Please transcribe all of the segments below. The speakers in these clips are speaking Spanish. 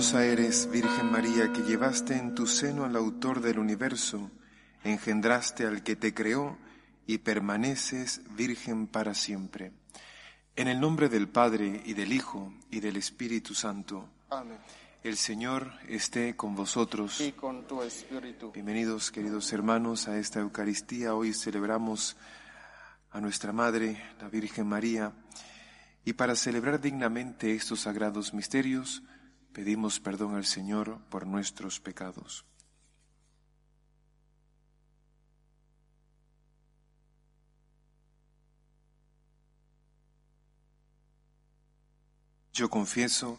Dichosa eres, Virgen María, que llevaste en tu seno al autor del universo, engendraste al que te creó y permaneces virgen para siempre. En el nombre del Padre y del Hijo y del Espíritu Santo. Amén. El Señor esté con vosotros. Y con tu espíritu. Bienvenidos, queridos hermanos, a esta Eucaristía. Hoy celebramos a nuestra Madre, la Virgen María, y para celebrar dignamente estos sagrados misterios, pedimos perdón al Señor por nuestros pecados. Yo confieso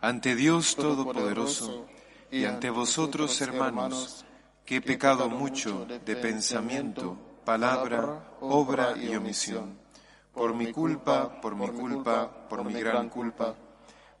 ante Dios Todopoderoso y ante vosotros, hermanos, que he pecado mucho de pensamiento, palabra, obra y omisión, por mi culpa, por mi culpa, por mi gran culpa.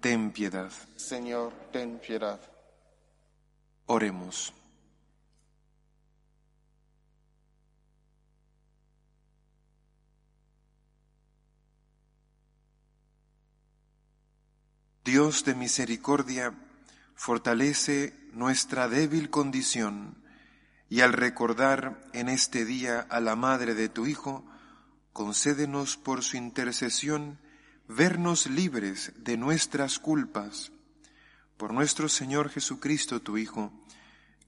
ten piedad. Señor, ten piedad. Oremos. Dios de misericordia, fortalece nuestra débil condición y al recordar en este día a la Madre de tu Hijo, concédenos por su intercesión vernos libres de nuestras culpas. Por nuestro Señor Jesucristo, tu Hijo,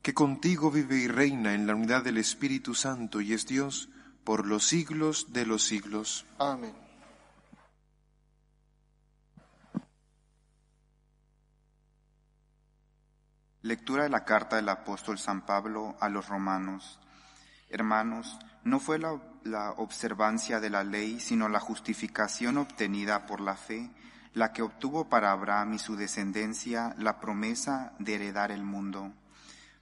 que contigo vive y reina en la unidad del Espíritu Santo y es Dios por los siglos de los siglos. Amén. Lectura de la carta del apóstol San Pablo a los romanos. Hermanos, no fue la, la, observancia de la ley, sino la justificación obtenida por la fe, la que obtuvo para Abraham y su descendencia la promesa de heredar el mundo.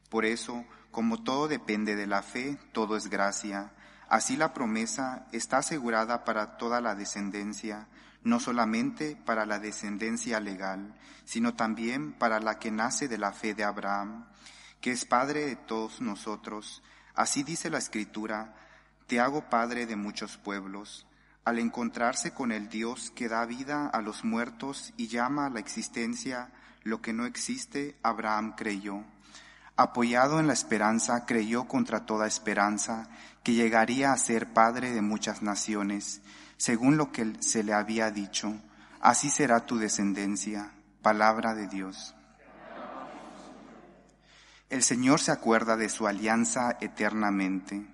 Por eso, como todo depende de la fe, todo es gracia. Así la promesa está asegurada para toda la descendencia, no solamente para la descendencia legal, sino también para la que nace de la fe de Abraham, que es Padre de todos nosotros. Así dice la Escritura, te hago Padre de muchos pueblos. Al encontrarse con el Dios que da vida a los muertos y llama a la existencia lo que no existe, Abraham creyó. Apoyado en la esperanza, creyó contra toda esperanza que llegaría a ser Padre de muchas naciones según lo que se le había dicho, así será tu descendencia. Palabra de Dios. El Señor se acuerda de su alianza eternamente.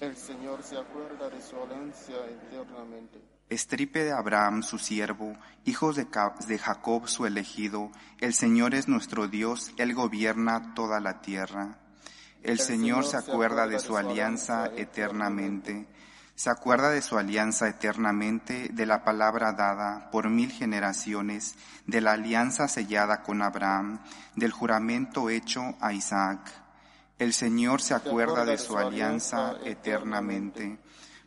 El Señor se acuerda de su alianza eternamente. Estripe de Abraham su siervo, hijos de, Jacob su elegido, el Señor es nuestro Dios, Él gobierna toda la tierra. El, el Señor, Señor se acuerda de su alianza eternamente se acuerda de su alianza eternamente, de la palabra dada por mil generaciones, de la alianza sellada con Abraham, del juramento hecho a Isaac. El Señor se acuerda de su alianza eternamente,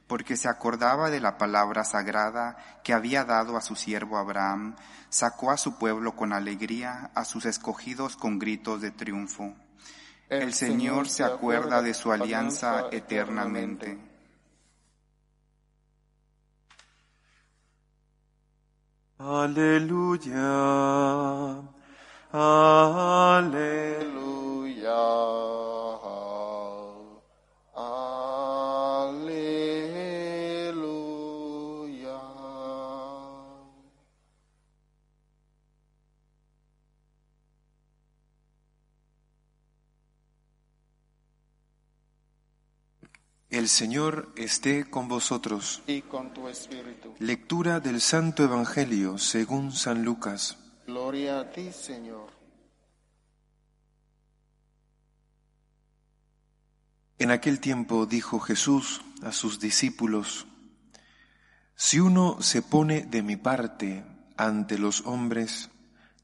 porque se acordaba de la palabra sagrada que había dado a su siervo Abraham, sacó a su pueblo con alegría, a sus escogidos con gritos de triunfo. El Señor se acuerda de su alianza eternamente. Aleluya. Aleluya. El Señor esté con vosotros. Y con tu espíritu. Lectura del Santo Evangelio según San Lucas. Gloria a ti, Señor. En aquel tiempo dijo Jesús a sus discípulos, Si uno se pone de mi parte ante los hombres,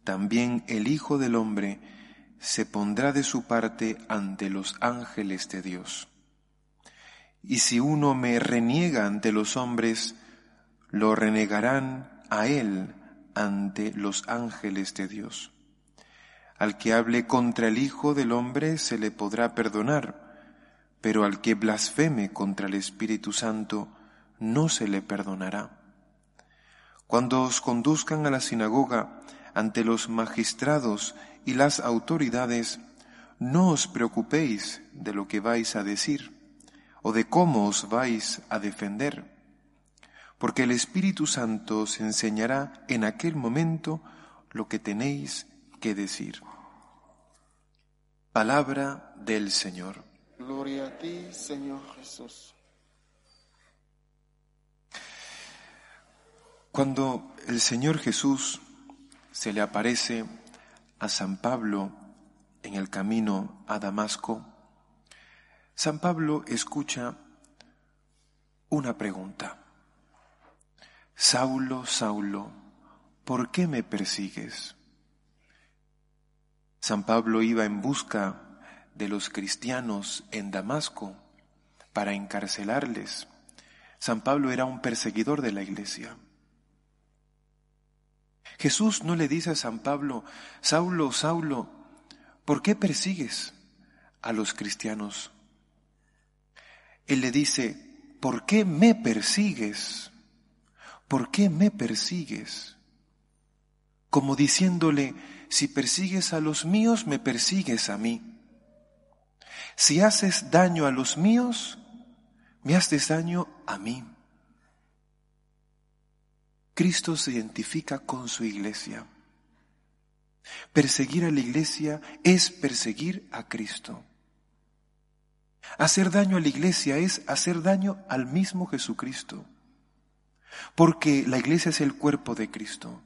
también el Hijo del Hombre se pondrá de su parte ante los ángeles de Dios. Y si uno me reniega ante los hombres, lo renegarán a él ante los ángeles de Dios. Al que hable contra el Hijo del Hombre se le podrá perdonar, pero al que blasfeme contra el Espíritu Santo no se le perdonará. Cuando os conduzcan a la sinagoga ante los magistrados y las autoridades, no os preocupéis de lo que vais a decir o de cómo os vais a defender, porque el Espíritu Santo os enseñará en aquel momento lo que tenéis que decir. Palabra del Señor. Gloria a ti, Señor Jesús. Cuando el Señor Jesús se le aparece a San Pablo en el camino a Damasco, San Pablo escucha una pregunta. Saulo, Saulo, ¿por qué me persigues? San Pablo iba en busca de los cristianos en Damasco para encarcelarles. San Pablo era un perseguidor de la iglesia. Jesús no le dice a San Pablo, Saulo, Saulo, ¿por qué persigues a los cristianos? Él le dice, ¿por qué me persigues? ¿Por qué me persigues? Como diciéndole, si persigues a los míos, me persigues a mí. Si haces daño a los míos, me haces daño a mí. Cristo se identifica con su iglesia. Perseguir a la iglesia es perseguir a Cristo. Hacer daño a la iglesia es hacer daño al mismo Jesucristo, porque la iglesia es el cuerpo de Cristo.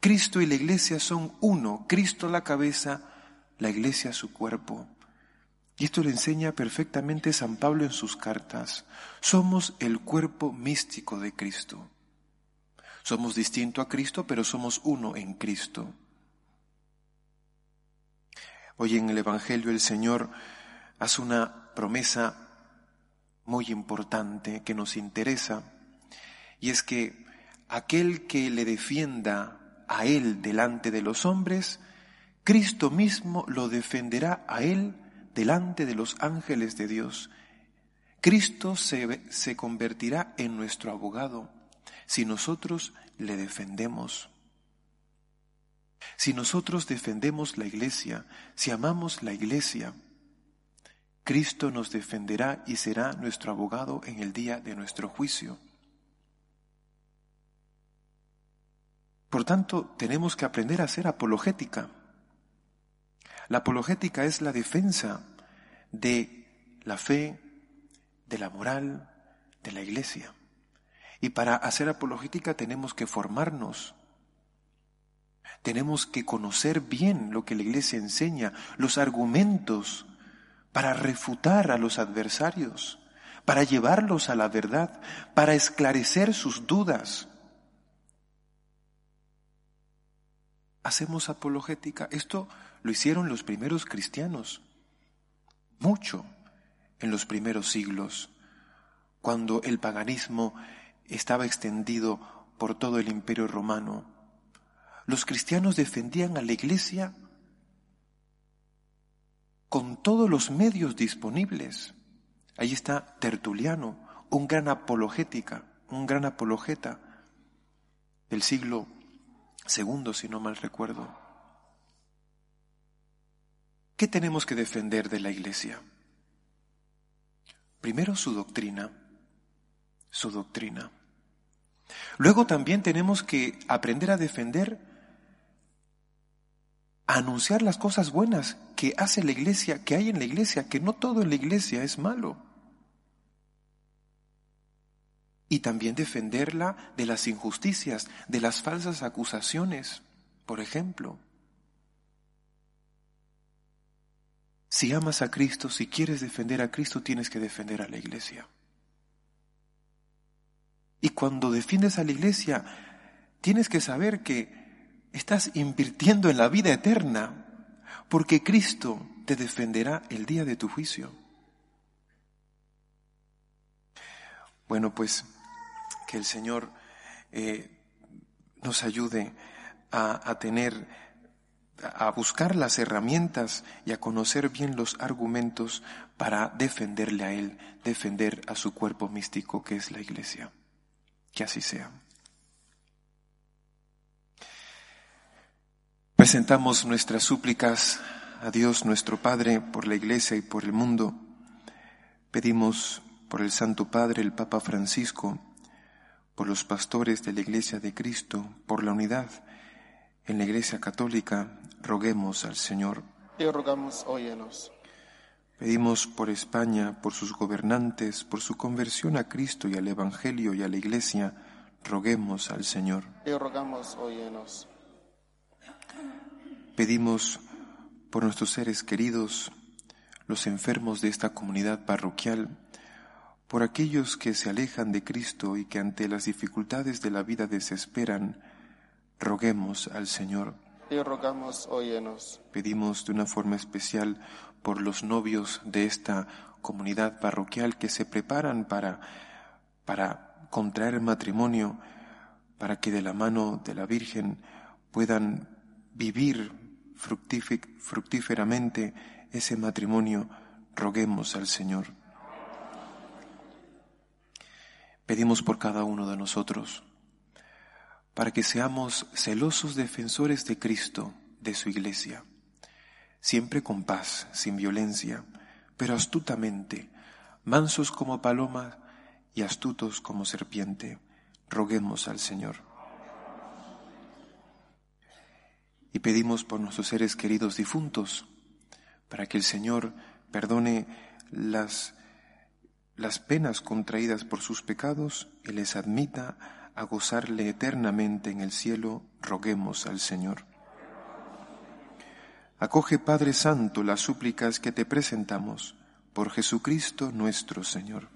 Cristo y la iglesia son uno, Cristo la cabeza, la iglesia su cuerpo. Y esto le enseña perfectamente San Pablo en sus cartas. Somos el cuerpo místico de Cristo. Somos distinto a Cristo, pero somos uno en Cristo. Hoy en el Evangelio el Señor hace una promesa muy importante que nos interesa, y es que aquel que le defienda a Él delante de los hombres, Cristo mismo lo defenderá a Él delante de los ángeles de Dios. Cristo se, se convertirá en nuestro abogado si nosotros le defendemos. Si nosotros defendemos la iglesia, si amamos la iglesia, Cristo nos defenderá y será nuestro abogado en el día de nuestro juicio. Por tanto, tenemos que aprender a hacer apologética. La apologética es la defensa de la fe, de la moral, de la iglesia. Y para hacer apologética tenemos que formarnos. Tenemos que conocer bien lo que la iglesia enseña, los argumentos para refutar a los adversarios, para llevarlos a la verdad, para esclarecer sus dudas. Hacemos apologética. Esto lo hicieron los primeros cristianos, mucho en los primeros siglos, cuando el paganismo estaba extendido por todo el imperio romano. Los cristianos defendían a la iglesia con todos los medios disponibles. Ahí está Tertuliano, un gran apologética, un gran apologeta del siglo segundo, si no mal recuerdo. ¿Qué tenemos que defender de la iglesia? Primero su doctrina, su doctrina. Luego también tenemos que aprender a defender, anunciar las cosas buenas que hace la iglesia, que hay en la iglesia, que no todo en la iglesia es malo. Y también defenderla de las injusticias, de las falsas acusaciones, por ejemplo. Si amas a Cristo, si quieres defender a Cristo, tienes que defender a la iglesia. Y cuando defiendes a la iglesia, tienes que saber que estás invirtiendo en la vida eterna, porque Cristo te defenderá el día de tu juicio. Bueno, pues que el Señor eh, nos ayude a, a tener, a buscar las herramientas y a conocer bien los argumentos para defenderle a Él, defender a su cuerpo místico que es la Iglesia. Que así sea. Presentamos nuestras súplicas a Dios nuestro Padre por la Iglesia y por el mundo. Pedimos por el Santo Padre, el Papa Francisco, por los pastores de la Iglesia de Cristo, por la unidad en la Iglesia Católica, roguemos al Señor. Y rogamos, óyenos. Pedimos por España, por sus gobernantes, por su conversión a Cristo y al Evangelio y a la Iglesia, roguemos al Señor. Y rogamos, óyenos. Pedimos por nuestros seres queridos, los enfermos de esta comunidad parroquial, por aquellos que se alejan de Cristo y que ante las dificultades de la vida desesperan, roguemos al Señor. Y rogamos, óyenos. Pedimos de una forma especial por los novios de esta comunidad parroquial que se preparan para, para contraer matrimonio, para que de la mano de la Virgen puedan vivir fructíferamente ese matrimonio, roguemos al Señor. Pedimos por cada uno de nosotros, para que seamos celosos defensores de Cristo, de su iglesia, siempre con paz, sin violencia, pero astutamente, mansos como paloma y astutos como serpiente, roguemos al Señor. Y pedimos por nuestros seres queridos difuntos, para que el Señor perdone las, las penas contraídas por sus pecados y les admita a gozarle eternamente en el cielo, roguemos al Señor. Acoge, Padre Santo, las súplicas que te presentamos por Jesucristo nuestro Señor.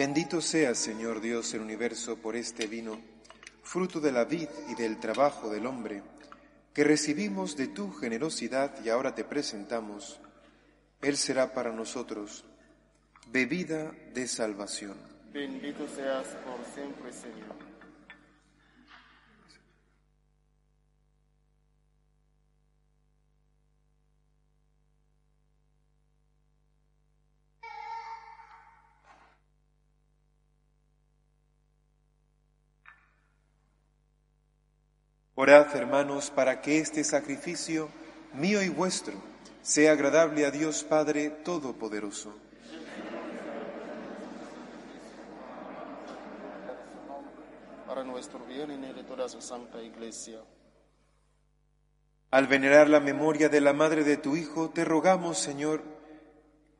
Bendito sea, Señor Dios del universo, por este vino, fruto de la vid y del trabajo del hombre, que recibimos de tu generosidad y ahora te presentamos. Él será para nosotros bebida de salvación. Bendito seas por siempre, Señor. Orad, hermanos, para que este sacrificio mío y vuestro sea agradable a Dios Padre Todopoderoso. Para nuestro bien y de toda su santa iglesia. Al venerar la memoria de la madre de tu Hijo, te rogamos, Señor,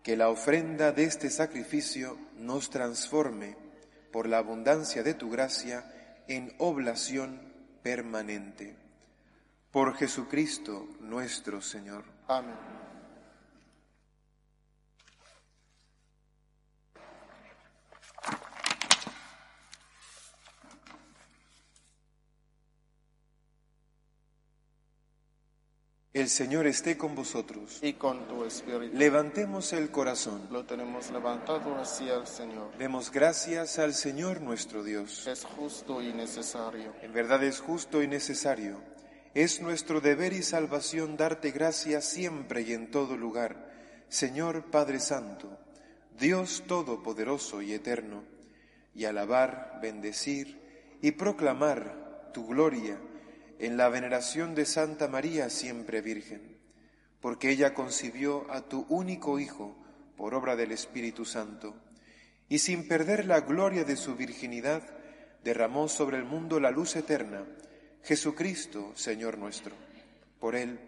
que la ofrenda de este sacrificio nos transforme por la abundancia de tu gracia en oblación permanente. Por Jesucristo nuestro Señor. Amén. El Señor esté con vosotros. y con tu espíritu. Levantemos el corazón. Lo tenemos levantado hacia el Señor. Demos gracias al Señor nuestro Dios. Es justo y necesario. En verdad es justo y necesario. Es nuestro deber y salvación darte gracias siempre y en todo lugar. Señor Padre Santo, Dios Todopoderoso y Eterno, y alabar, bendecir y proclamar tu gloria en la veneración de Santa María siempre Virgen, porque ella concibió a tu único Hijo por obra del Espíritu Santo, y sin perder la gloria de su virginidad, derramó sobre el mundo la luz eterna, Jesucristo, Señor nuestro. Por él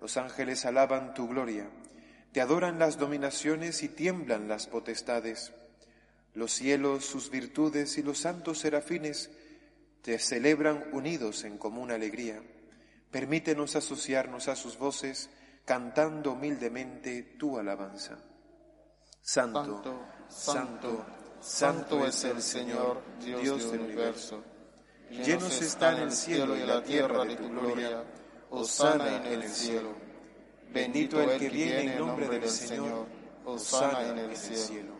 los ángeles alaban tu gloria, te adoran las dominaciones y tiemblan las potestades. Los cielos, sus virtudes y los santos serafines te celebran unidos en común alegría. Permítenos asociarnos a sus voces, cantando humildemente tu alabanza. Santo, santo, santo, es el Señor, Dios del universo. Llenos están el cielo y la tierra de tu gloria. Osana en el cielo. Bendito el que viene en nombre del Señor. Osana en el cielo.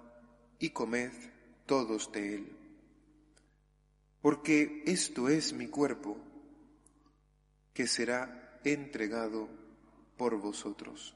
y comed todos de él. Porque esto es mi cuerpo, que será entregado por vosotros.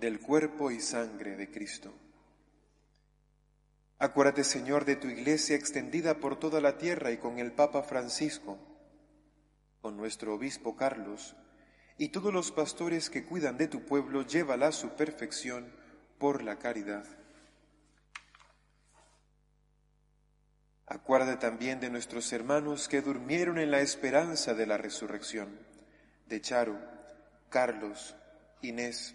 del cuerpo y sangre de Cristo. Acuérdate, Señor, de tu iglesia extendida por toda la tierra y con el Papa Francisco, con nuestro obispo Carlos y todos los pastores que cuidan de tu pueblo, llévala a su perfección por la caridad. Acuérdate también de nuestros hermanos que durmieron en la esperanza de la resurrección, de Charo, Carlos, Inés,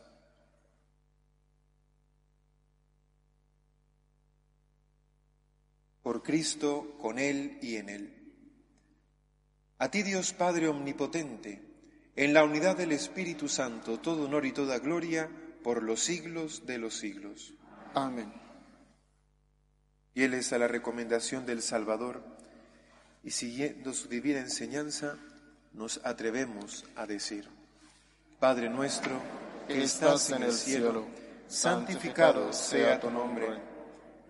Por Cristo, con Él y en Él. A ti Dios Padre Omnipotente, en la unidad del Espíritu Santo, todo honor y toda gloria por los siglos de los siglos. Amén. Fieles a la recomendación del Salvador y siguiendo su divina enseñanza, nos atrevemos a decir, Padre nuestro, que estás en el cielo, santificado sea tu nombre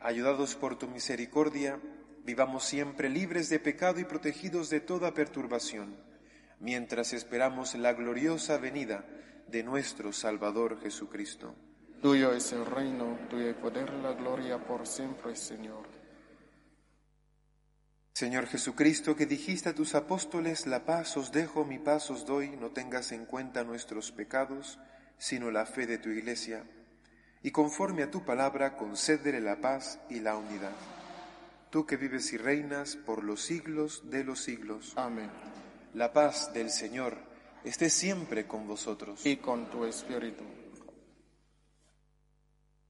ayudados por tu misericordia, vivamos siempre libres de pecado y protegidos de toda perturbación, mientras esperamos la gloriosa venida de nuestro Salvador Jesucristo. Tuyo es el reino, tuyo el poder, la gloria por siempre, Señor. Señor Jesucristo, que dijiste a tus apóstoles, la paz os dejo, mi paz os doy, no tengas en cuenta nuestros pecados, sino la fe de tu iglesia y conforme a tu palabra concédele la paz y la unidad. Tú que vives y reinas por los siglos de los siglos. Amén. La paz del Señor esté siempre con vosotros. Y con tu espíritu.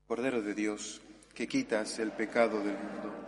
Cordero de Dios, que quitas el pecado del mundo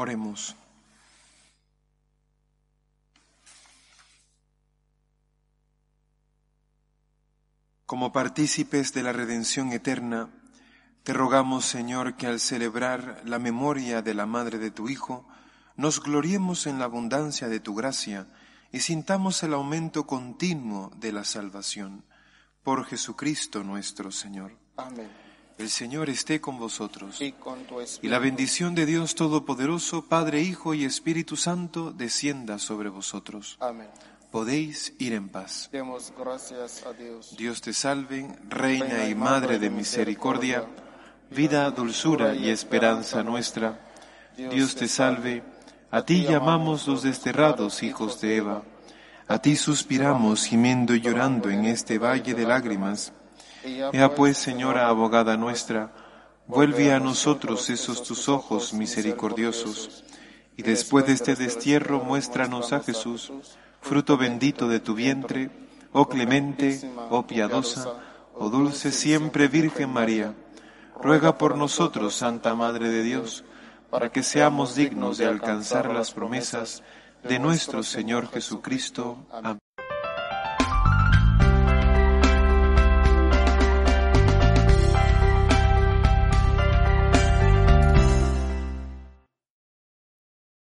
Oremos. Como partícipes de la redención eterna, te rogamos, Señor, que al celebrar la memoria de la Madre de tu Hijo, nos gloriemos en la abundancia de tu gracia y sintamos el aumento continuo de la salvación. Por Jesucristo nuestro Señor. Amén. El Señor esté con vosotros. Y con tu espíritu. Y la bendición de Dios Todopoderoso, Padre, Hijo y Espíritu Santo, descienda sobre vosotros. Amén. Podéis ir en paz. Demos gracias a Dios. Dios te salve, Reina y Madre de misericordia, vida, dulzura y esperanza nuestra. Dios te salve, a ti llamamos los desterrados hijos de Eva. A ti suspiramos gimiendo y llorando en este valle de lágrimas. Ea pues, Señora abogada nuestra, vuelve a nosotros esos tus ojos misericordiosos, y después de este destierro muéstranos a Jesús, fruto bendito de tu vientre, oh clemente, oh piadosa, oh dulce siempre Virgen María. Ruega por nosotros, Santa Madre de Dios, para que seamos dignos de alcanzar las promesas de nuestro Señor Jesucristo. Amén.